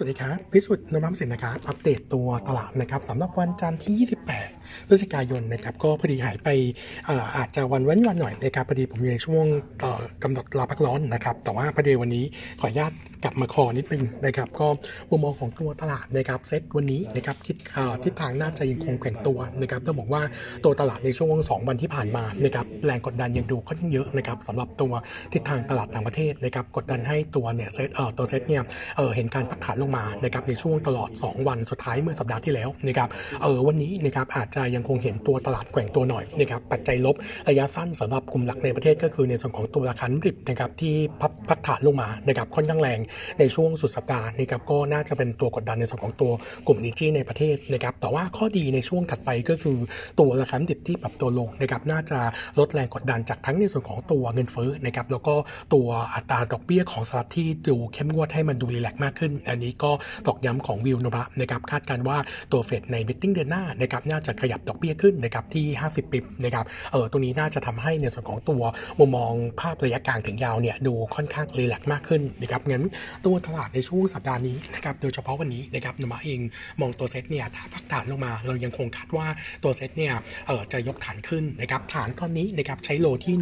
วัสดีครับ พิสุทธิ์นมัมสินนะครับ อัปเดตตัวตลาดนะครับสำหรับวันจันทร์ที่ 28พฤศจิกายนนะครับ ก็พอดีหายไปอาอาจจะวันว้นวันหน่อยนะครับพอดีผมอยู่ในช่วงกำหนดลาพักร้อนนะครับ แต่ว่าพอดีวันนี้ขออนุญาตกลับมาคอนิดนึงนะครับ ก็มุมมองของตัวตลาดนะครับเซตวันนี้นะครับทิศทิศทางน่าจะยังคงแข็งตัวนะครับต้องบอกว่าตัวตลาดในช่วง 2 วันที่ผ่านมานะครับแรงกดดันยังดูค่อนข้างเยอะนะครับสำหรับตัวทิศทางตลาดต่างประเทศนะครับกดดันให้ตัวเนี่ยเซตเอ่อตัวเซตเนี่ยเออเห็นการพักฐานลงมานะครับในช่วงตลอด 2 วันสุดท้ายเมื่อสัปดาห์ที่แล้วนะครับเออวันนี้นะครับอาจจะยังคงเห็นตัวตลาดแกว่งตัวหน่อยนะครับปัจจัยลบระยะสั้นสำหรับกลุ่มหลักในประเทศก็คือในส่วนของตัวราคาน้ำดิบนะครับที่พับพักฐานลงมานะครับค่อนข้างแรงในช่วงสุดสัปดาห์นะครับก็น่าจะเป็นตัวกดดันในส่วนของตัวกลุ่มนิจี้ในประเทศนะครับแต่ว่าข้อดีในช่วงถัดไปก็คือตัวราคาน้ำดิบที่ปรับตัวลงนะครับน่าจะลดแรงกดดันจากทั้งในส่วนของตัวเงินเฟ้อนะครับแล้วก็ตัวอัตราดอกเบี้ยของสหรัฐที่ดูเข้มงวดให้มันดู relax มากขึ้น อันนี้ก็ตอกย้ำของวิวนบะนะครับคาดการว่าตัว Fed ใน meeting เดือนหน้านะครับน่าจะขยับดอกเบี้ยขึ้นนะครับที่ 50 bip นะครับเออตรงนี้น่าจะทำให้ในส่วนของตัวมุมมองภาพระยะกลางถึงยาวเนี่ยดูค่อนข้าง relax มากขึ้นนะครับงั้นตัวตลาดในช่วงสัปดาห์นี้นะครับโดยเฉพาะวันนี้นะครับโนมูระเองมองตัวเซ็ตเนี่ยถ้าพักฐานลงมาเรายังคงคาดว่าตัวเซ็ตเนี่ยเออจะยกฐานขึ้นนะครับฐานตอนนี้นะครับใช้ low ที่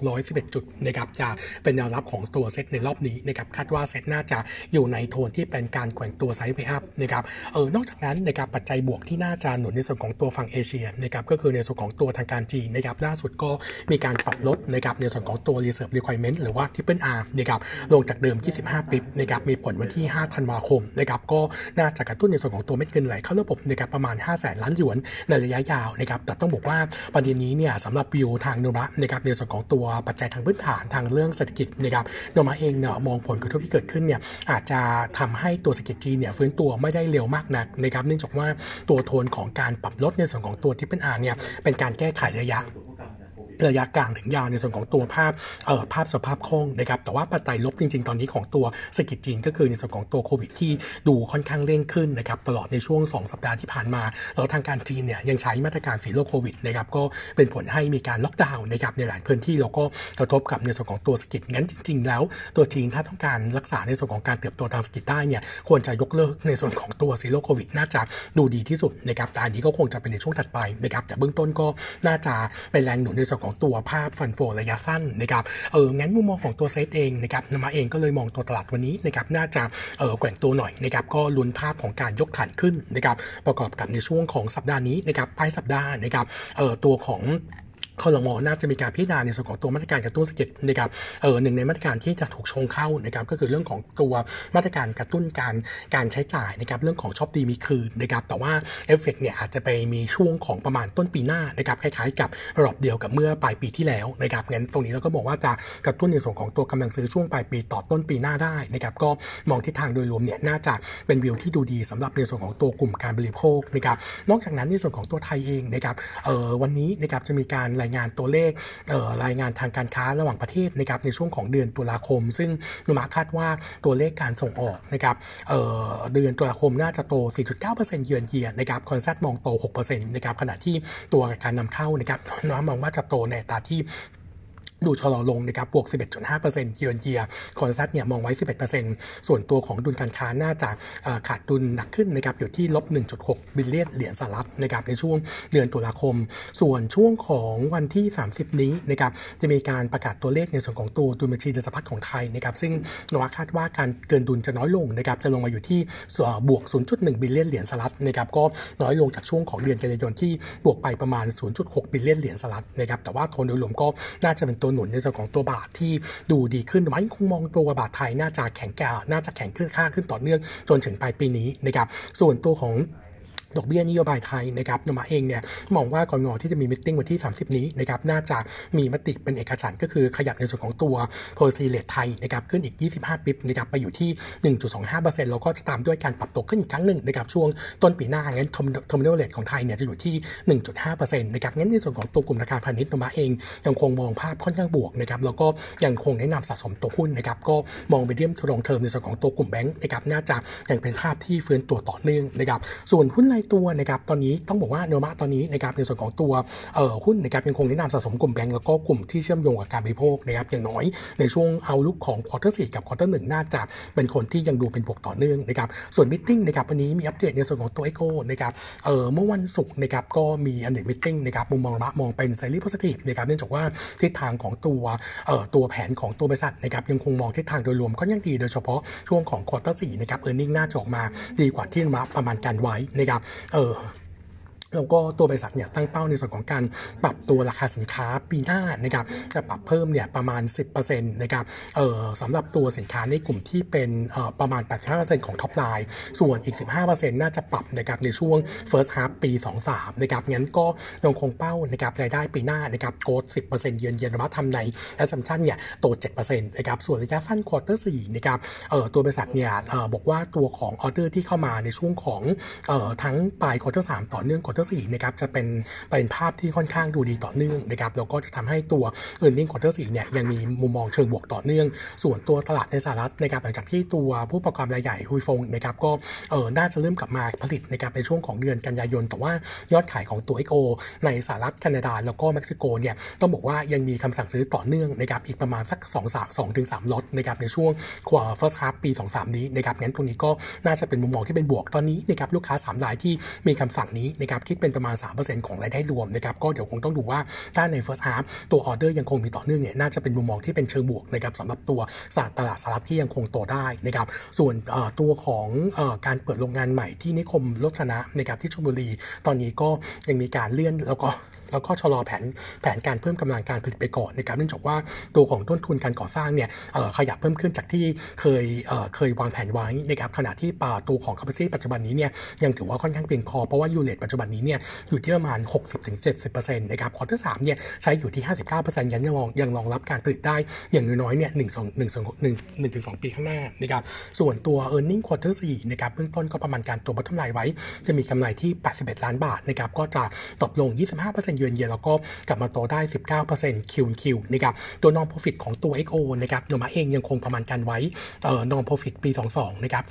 1,611 จุดนะครับจะเป็นแนวรับของตัวเซ็ตในรอบนี้นะครับคาดว่าเซ็ตน่าจะอยู่ในโทนที่เป็นการแกว่งตัว sideways up นะครับเออนอกจากนั้นนะครับปัจจัยบวกที่น่าจะหนุนในส่วนของตัวฝั่งเอเชียนะครับก็คือในส่วนของตัวทางการจีนนะครับล่าสุดก็มีการปรับลดนะครับในส่วนของตัว reserve requirement หรือว่า triple R นะครับลงจากเดิม 25 bip นะครับมีผลวันที่ 5 ธันวาคมนะครับก็น่าจะกระตุ้นในส่วนของตัวเม็ดเงินไหลเข้าระบบนะครับประมาณ5แสนล้านหยวนในระยะยาวนะครับแต่ต้องบอกว่าประเด็นนี้เนี่ยสำหรับวิวทางโนมะนะครับในส่วนของตัวปัจจัยทางพื้นฐานทางเรื่องเศรษฐกิจนะครับโนมะเองเนี่ยมองผลกระทบที่เกิดขึ้นเนี่ยอาจจะทำให้ตัวเศรษฐกิจจีนเนี่ยฟื้นตัวไม่ได้เร็วมากนักนะครับเนื่องจากว่าตัวโทนของการปรับลดในส่วนของตัวที่เป็นอาเนี่ยเป็นการแก้ไขระยะ ระยะกลางถึงยาวในส่วนของตัวภาพเอ่อภาพสภาพคล่องนะครับแต่ว่าปัจจัยลบจริง ๆ ตอนนี้ของตัวเศรษฐกิจจีนก็คือในส่วนของตัวโควิดที่ดูค่อนข้างเร่งขึ้นนะครับตลอดในช่วง 2 สัปดาห์ที่ผ่านมาแล้วทางการจีนเนี่ยยังใช้มาตรการสีโรคโควิดนะครับก็เป็นผลให้มีการล็อกดาวน์นะครับในหลายพื้นที่แล้วก็กระทบกับในส่วนของตัวเศรษฐกิจงั้นจริง ๆ แล้ว ตัวจีนถ้าต้องการรักษาในส่วนของการเติบโตทางเศรษฐกิจได้เนี่ยควรจะยกเลิกในส่วนของตัวซีโรโควิดน่าจะดูดีที่สุดนะครับแต่อันนี้ก็คงจะเป็นในช่วงถัดไปนะครับแต่เบื้องต้นก็น่าจะเป็นแรงหนุนในส่วนของตัวภาพฟันโฟระยะสั้นนะครับเอองั้นมุมมองของตัวเซตเองนะครับโนมูระเองก็เลยมองตัวตลาดวันนี้นะครับน่าจะเออแกว่งตัวหน่อยนะครับก็ลุ้นภาพของการยกฐานขึ้นนะครับประกอบกับในช่วงของสัปดาห์นี้นะครับปลายสัปดาห์นะครับเออตัวของ คอรมอน่าจะมีการพิจารณาในส่วนของตัวมาตรการกระตุ้นเศรษฐกิจนะครับเออหนึ่งในมาตรการที่จะถูกชงเข้านะครับก็คือเรื่องของตัวมาตรการกระตุ้นการการใช้จ่ายนะครับเรื่องของช็อปดีมีคืนนะครับแต่ว่าเอฟเฟกเนี่ยอาจจะไปมีช่วงของประมาณต้นปีหน้านะครับคล้ายๆ กับรอบเดียวกับเมื่อปลายปีที่แล้วนะครับงั้นตรงนี้เราก็บอกว่าจะกระตุ้นในส่วนของตัวกำลังซื้อช่วงปลายปีต่อต้นปีหน้าได้นะครับก็มองทิศทางโดยรวมเนี่ยน่าจะเป็นวิวที่ดูดีสำหรับในส่วนของตัวกลุ่มการบริโภคนะครับนอกจากนั้นในส่วนของตัวไทยเองนะครับเออวันนี้นะครับจะมีการรายงานตัวเลขรายงานทางการค้าระหว่างประเทศนะครับในช่วงของเดือนตุลาคม ซึ่งนุมาคาดว่าตัวเลขการส่งออกนะครับเเดือนตุลาคมน่าจะโต 4.9%เยือนเยียนะครับคอนซัตมองโต 6%นะครับขณะที่ตัวการนำเข้านะครับโนมูระมองว่าจะโตในอัตราที่ ดูชะลอลงนะครับ บวก 11.5% year on year consensus เนี่ยมองไว้ 11%ส่วนตัวของดุลการค้าน่าจะขาดดุลหนักขึ้นนะครับ อยู่ที่ลบ 1.6 billion เหรียญสหรัฐนะครับ ในช่วงเดือนตุลาคม ส่วนช่วงของวันที่ 30 นี้นะครับ จะมีการประกาศตัวเลขในส่วนของตัวดุลบัญชีเดินสะพัดของไทยนะครับ ซึ่งโนมูระคาดว่าการเกินดุลจะน้อยลงนะครับ จะลงมาอยู่ที่บวก 0.1 billion เหรียญสหรัฐนะครับ ก็น้อยลงจากช่วงของเดือนกันยายนที่บวกไปประมาณ 0.6 billion เหรียญสหรัฐนะครับ แต่ว่าโทนโดยรวมก็น่าจะเป็นตัวหนุนในส่วนของตัวบาทที่ดูดีขึ้นไว้คงมองตัวบาทไทยน่าจะแข็งแกร่งน่าจะแข็งขึ้นค่าขึ้นต่อเนื่องจนถึงปลายปีนี้นะครับส่วนตัวของ ดอกเบี้ยนโยบายไทยนะครับโนมูระเองเนี่ยมองว่ากนง.ที่จะมี meeting วันที่ 30 นี้นะครับน่าจะมีมติเป็นเอกฉันท์ก็คือขยับในส่วนของตัว policy rate ไทยนะครับขึ้นอีก 25 bip นะครับไปอยู่ที่ 1.25%แล้วก็จะตามด้วยการปรับตัวขึ้นอีกครั้งหนึ่งนะครับช่วงต้นปีหน้างั้น term terminal rate ของไทยเนี่ยจะอยู่ที่ 1.5%นะครับงั้นในส่วนของตัวกลุ่มธนาคารพาณิชย์โนมูระเอง ยังคงมองภาพค่อนข้างบวกนะครับแล้วก็ยังคงแนะนำสะสมตัวหุ้นนะครับก็มอง medium to long term ในส่วนของตัวกลุ่มแบงก์นะครับน่าจะยังเป็นภาพที่ฟื้นตัวต่อเนื่องนะครับส่วนหุ้นรายตัวนะครับตอนนี้ต้องบอกว่าโนมูระตอนนี้นะครับในส่วนของตัวเอ่อหุ้นนะครับยังคงแนะนำสะสมกลุ่มแบงก์แล้วก็กลุ่มที่เชื่อมโยงกับการบริโภคนะครับอย่างน้อยในช่วง outlook ของ quarter สี่กับ quarter หนึ่งน่าจะเป็นโทนที่ยังดูเป็นบวกต่อเนื่องนะครับส่วน meeting นะครับวันนี้มีอัปเดตในส่วนของตัว XO นะครับเอ่อเมื่อวันศุกร์นะครับก็มี analyst meeting นะครับมุมมองละมองเป็น slightly positive นะครับเนื่องจากว่าทิศทางของตัวเอ่อตัวแผนของตัวบริษัทนะครับยังคงมองทิศทางโดยรวมก็ยังดีโดยเฉพาะช่วงของ quarter สี่นะครับ earning น่าจะออกมาดีกว่าที่โนมูระประมาณการไว้นะครับเออ แล้วก็ตัวบริษัทเนี่ยตั้งเป้าในส่วนของการปรับตัวราคาสินค้าปีหน้านะครับจะปรับเพิ่มเนี่ยประมาณ 10%นะครับเอ่อสำหรับตัวสินค้าในกลุ่มที่เป็นเอ่อประมาณ 85%ของ top line ส่วนอีก 15%น่าจะปรับนะครับในช่วง first half ปี 23นะครับงั้นก็ยังคงเป้านะครับรายได้ปีหน้านะครับ growth 10%เยือนเยนวัฒทำในแอสซัมชันเนี่ยโต7%นะครับส่วนระยะสั้น quarter 4นะครับเอ่อตัวบริษัทเนี่ยเอ่อบอกว่าตัวของออเดอร์ที่เข้ามาในช่วงของเอ่อทั้งปลาย quarter 3ต่อเนื่อง quarter 4นะครับจะเป็นเป็นภาพที่ค่อนข้างดูดีต่อเนื่องนะครับแล้วก็จะทำให้ตัว e a r n i n g ควอเตอร์4เนี่ยยังมีมุมมองเชิงบวกต่อเนื่อง ส่วนตัวตลาดในสหรัฐนะครับหลังจากที่ตัวผู้ประกอบการรายใหญ่ฮุยฟงนะครับก็เออน่าจะเริ่มกลับมาผลิตนะครับในช่วงของเดือนกันยายน แต่ว่ายอดขายของตัว XO ในสหรัฐแคนาดา แล้วก็เม็กซิโกเนี่ยต้องบอกว่ายังมีคำสั่งซื้อต่อเนื่องนะครับอีกประมาณสัก2 3 2ถึง3ล็อตนะครับในช่วงควอ first half ปี 23 นี้นะครับงั้นตรงนี้ก็น่าจะเป็นมุมมองที่เป็นบวกตอนนี้นะครับลูกค้า3รายที่มีคำสั่งนี้นะครับคิดเป็นประมาณ 3%ของรายได้รวมนะครับก็เดี๋ยวคงต้องดูว่าถ้าใน first half ตัวออเดอร์ยังคงมีต่อเนื่องเนี่ยน่าจะเป็นมุมมองที่เป็นเชิงบวกนะครับสำหรับตัวสตลาดสหรัฐที่ยังคงโตได้นะครับส่วนตัวของการเปิดโรงงานใหม่ที่นิคมโลชนะนะครับที่ชลบุรี ตอนนี้ก็ยังมีการเลื่อนแล้วก็ แล้วก็ชะลอแผนแผนการเพิ่มกำลังการผลิตไปก่อนนะครับเนื่องจากว่าตัวของต้นทุนการก่อสร้างเนี่ยขยับเพิ่มขึ้นจากที่เคยเคยวางแผนไว้นะครับขณะที่ป่าตัวของ capacity ปัจจุบันนี้เนี่ยยังถือว่าค่อนข้างเพียงพอ เพราะว่า U-rate ปัจจุบันนี้เนี่ยอยู่ที่ประมาณ 60-70%นะครับ quarter สามเนี่ยใช้อยู่ที่ 59%ยังยังรองยังรองรับการผลิตได้อย่างน้อยๆเนี่ยหนึ่งสองหนึ่งสองหนึ่งหนึ่งถึงสองปีข้างหน้านะครับส่วนตัว e a r n i n g quarter 4นะครับเบื้องต้นก็ประมาณการตัวบัตรกำไรไว้ จะมีกำไรที่ 81 ล้านบาทนะครับก็จะตกลง 25%เยือนเยียแล้วก็กลับมาโตได้ 19%คิวคิวนะครับตัว norm profit ของตัว XO นะครับโนมูระเองยังคงประมาณการไว้เอ่อ norm profit ปี 22 นะครับ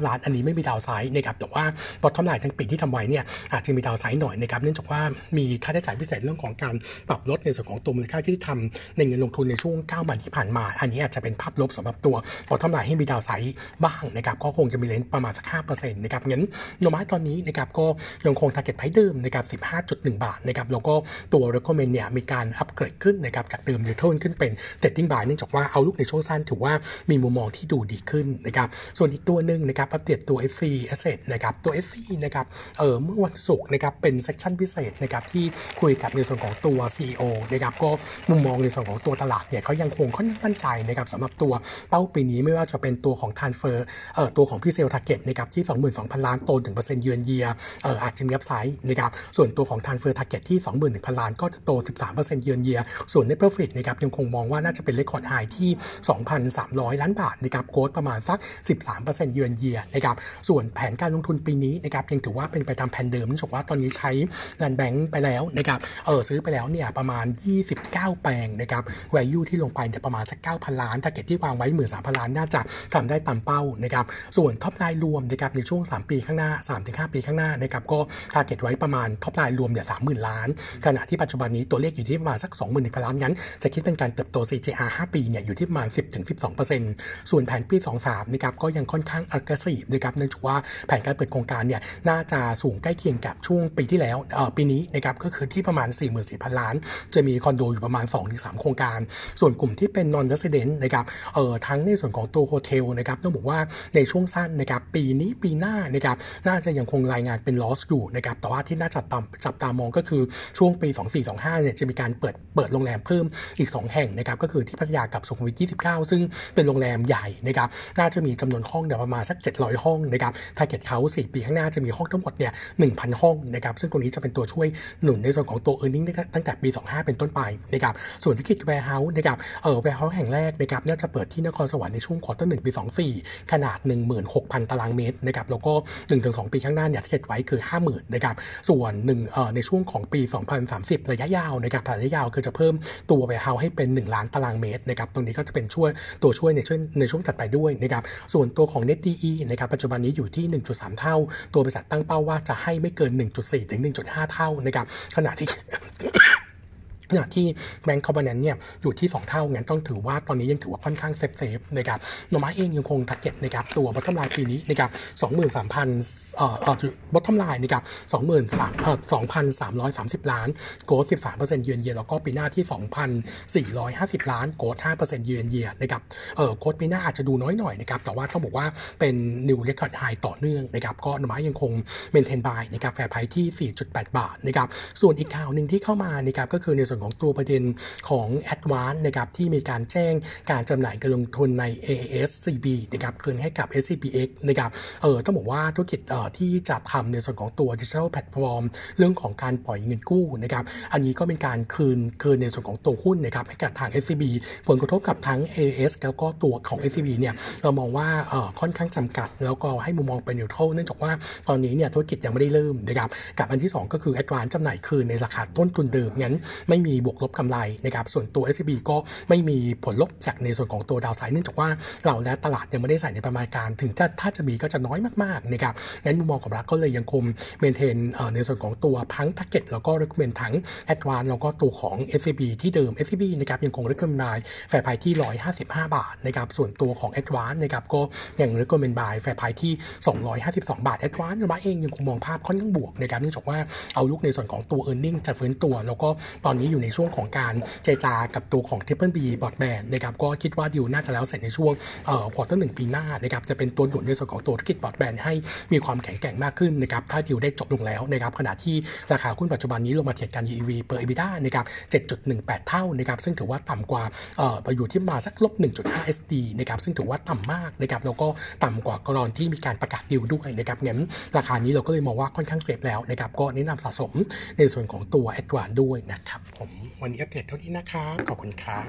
359 ล้าน อันนี้ไม่มี downside นะครับแต่ว่า bottom line ทั้งปีที่ทำไว้เนี่ยอาจจะมี downside หน่อยนะครับเนื่องจากว่ามีค่าใช้จ่ายพิเศษเรื่องของการปรับลดในส่วนของตัวมูลค่าที่ทำในเงินลงทุนในช่วง 9 วันที่ผ่านมา อันนี้อาจจะเป็นภาพลบสำหรับตัว bottom line ให้มี downside บ้างนะครับก็คงจะมี range ประมาณสัก5%นะครับงั้นโนมาตอนนี้นะครับก็ยังคง target price เดิมนะครับ15.1 บาทนะครับแล้วก็ตัว recommend เนี่ยมีการอัปเกรดขึ้นนะครับจากเดิม neutral ขึ้นเป็น trading buy เนื่องจากว่าเอาลุกในช่วงสั้นถือว่ามีมุมมองที่ดูดีขึ้นนะครับส่วนอีกตัวหนึ่งนะครับอัปเดตตัว SC Asset นะครับตัว SC นะครับเออเมื่อวันศุกร์นะครับเป็นเซสชั่นพิเศษนะครับที่คุยกับในส่วนของตัว CEO นะครับก็มุมมองในส่วนของตัวตลาดเนี่ยเขายังคงค่อนข้างมั่นใจนะครับสำหรับตัวเป้าปีนี้ไม่ว่าจะเป็นตัวของ transfer เอ่อตัวของ presale target นะครับที่ 22,000 ล้านโตถึงเปอร์เซ็นต์เยือนเยียเอ่ออาจจะมี upside นะครับส่วนตัวของ transfer target ที่ 21,000 ล้านก็จะโต 13%เยือนเยีย ส่วน net profit นะครับยังคงมองว่าน่าจะเป็น record high ที่ 2,300 ล้านบาทนะครับ growth ประมาณสัก 13%เยือนเยียนะครับส่วนแผนการลงทุนปีนี้นะครับยังถือว่าเป็นไปตามแผนเดิมเนื่องจากว่าตอนนี้ใช้ land bank ไปแล้วนะครับเออซื้อไปแล้วเนี่ยประมาณ 29 แปลงนะครับ value ที่ลงไปเนี่ยประมาณสัก 9,000 ล้าน t a r g e t ที่วางไว้ 13,000 ล้านน่าจะทำได้ตามเป้านะครับส่วน top line รวมนะครับในช่วง 3 ปีข้างหน้า 3-5 ปีข้างหน้านะครับก็ target ไว้ประมาณ top line รวมเนี่ย30,000ล้านขณะที่ปัจจุบันนี้ตัวเลขอยู่ที่ประมาณสัก 21,000ล้านงั้น จะคิดเป็นการเติบโต CAGR 5 ปีเนี่ยอยู่ที่ประมาณ 10-12%ส่วนแผนปี 23นะครับก็ยังค่อนข้าง aggressive นะครับเนื่องจากว่าแผนการเปิดโครงการเนี่ยน่าจะสูงใกล้เคียงกับช่วงปีที่แล้วเอ่อปีนี้นะครับก็คือที่ประมาณ 44,000 ล้าน จะมีคอนโดอยู่ประมาณ 2-3 โครงการ ส่วนกลุ่มที่เป็น non resident นะครับเอ่อทั้งในส่วนของตัวโฮเทลนะครับต้องบอกว่าในช่วงสั้นนะครับปีนี้ปีหน้านะครับน่าจะยังคงรายงานเป็น loss อยู่นะครับแต่ว่าที่น่าจับตาจับตามองก็คือช่วงปี 2425เนี่ยจะมีการเปิดเปิดโรงแรมเพิ่มอีก 2 แห่งนะครับก็คือที่พัทยากับสุขุมวิท 29 ซึ่งเป็นโรงแรมใหญ่นะครับน่าจะมีจำนวนห้องเนี่ยประมาณสัก 700 ห้องนะครับถ้าเกิดเขา4 ปีข้างหน้าจะมีห้องทั้งหมดเนี่ย1,000 ห้องนะครับซึ่งตรงนี้จะเป็นตัวช่วยหนุนในส่วนของตัว e a r n i n g ตั้งแต่ปี 25 เป็นต้นไปนะครับส่วนวิกฤต warehouse นะครับเออแวร์เฮาส์แห่งแรกนะครับน่าจะเปิดที่นครสวรรค์ในช่วง quarter หนึ่งปี24 ขนาด 16,000 ตารางเมตรนะครับแล้วก็1-2 ปีข้างหน้าเนี่ย target ไว้คือ 50,000นะครับส่วน1เอ่อในช่วงของของปี 2030 ระยะยาวนะครับระยะยาวคือจะเพิ่มตัว warehouse ให้เป็น 1 ล้านตารางเมตรนะครับตรงนี้ก็จะเป็นช่วยตัวช่วยในช่วงในช่วงถัดไปด้วยนะครับส่วนตัวของ Net DE นะครับปัจจุบันนี้อยู่ที่ 1.3 เท่า ตัวบริษัทตั้งเป้าว่าจะให้ไม่เกิน 1.4 ถึง 1.5 เท่านะครับขณะที่ ขณะที่ bank covenant เนี่ยอยู่ที่ 2 เท่างั้นต้องถือว่าตอนนี้ยังถือว่าค่อนข้าง safe safe นะครับโนมูระเองยังคง target นะครับตัว bottom line ปีนี้นะครับ23,000เอ่อเอ่อ bottom line นะครับ23,000เอ่อ2,330ล้าน growth 13%เยือนเยียแล้วก็ปีหน้าที่2,450ล้าน growth 5%เยือนเยียนะครับเอ่อ growth ปีหน้าอาจจะดูน้อยหน่อยนะครับแต่ว่าต้องบอกว่าเป็น new record high ต่อเนื่องนะครับก็โนมูระยังคง maintain buy นะครับ fair price ที่ 4.8 บาทนะครับส่วนอีกข่าวหนึ่งที่เข้ามานะครับก็คือในส่วนของตัวประเด็นของ a d v a n c e นะครับที่มีการแจ้งการจำหน่ายการลงทุนใน AISCB นะครับคืนให้กับ SCBX นะครับเออต้องบอกว่าธุรกิจเอ่อที่จะทำในส่วนของตัว Digital Platform เรื่องของการปล่อยเงินกู้นะครับอันนี้ก็เป็นการคืนคืนในส่วนของตัวหุ้นนะครับให้กับทาง SCB ผลกระทบกับทั้ง AAS แล้วก็ตัวของ SCB เนี่ยเรามองว่าเอ่อค่อนข้างจำกัด แล้วก็ให้มุมมองเป็นนิวโตรเนื่องจากว่าตอนนี้เนี่ยธุรกิจยังไม่ได้เริ่มนะครับกับอันที่ 2 ก็คือ Advance จำหน่ายคืนในราคาต้นทุนเดิมงั้นไม่มีีบวกลบกำไรนะครับส่วนตัว SCB ก็ไม่มีผลลบจากในส่วนของตัวดาวไซด์เนื่องจากว่าเราและตลาดยังไม่ได้ใส่ในประมาณการ ถึงจะถ้าจะมีก็จะน้อยมากๆนะครับงั้นมุมมองของเราก็เลยยังคง maintain ในส่วนของตัวพังแพ็กเก็ตแล้วก็ recommend ทั้ง Advance แล้วก็ตัวของ SCB ที่เดิม SCB นะครับยังคง recommend fair price ที่ 155 บาทนะครับส่วนตัวของ Advance นะครับก็ยัง recommend buy fair price ที่ 252 บาท Advance มาเองยังคงมองภาพค่อนข้างบวกนะครับเนื่องจากว่า outlook ในส่วนของตัว e a r n i n g จะฟื้นตัว แล้วก็ตอนนี้อยู่ในช่วงของการเจรจากับตัวของ Triple B broadband นะครับก็คิดว่าดิวน่าจะแล้วเสร็จในช่วงเอ่อ quarter หนึ่งปีหน้านะครับจะเป็นตัวหนุนในส่วนของตัวธุรกิจบอร์ดแบนให้มีความแข็งแกร่งมากขึ้นนะครับถ้าดิวได้จบลงแล้วนะครับขณะที่ราคาหุ้นปัจจุบันนี้ลงมาเทียบกัน EV per EBITDA นะครับ7.18 เท่านะครับซึ่งถือว่าต่ำกว่าเอ่อไปอยู่ที่มาสักลบ1.5 SD นะครับซึ่งถือว่าต่ำมากนะครับแล้วก็ต่ำกว่าก่อนที่มีการประกาศดิวด้วยนะครับงั้นราคานี้เราก็เลยมองว่าค่อนข้าง safe แล้วนะครับก็แนะนำสะสมในส่วนของตัว a d v a n c e ด้วยนะครับผมวันนี้อัปเดตเท่านี้นะครับขอบคุณครับ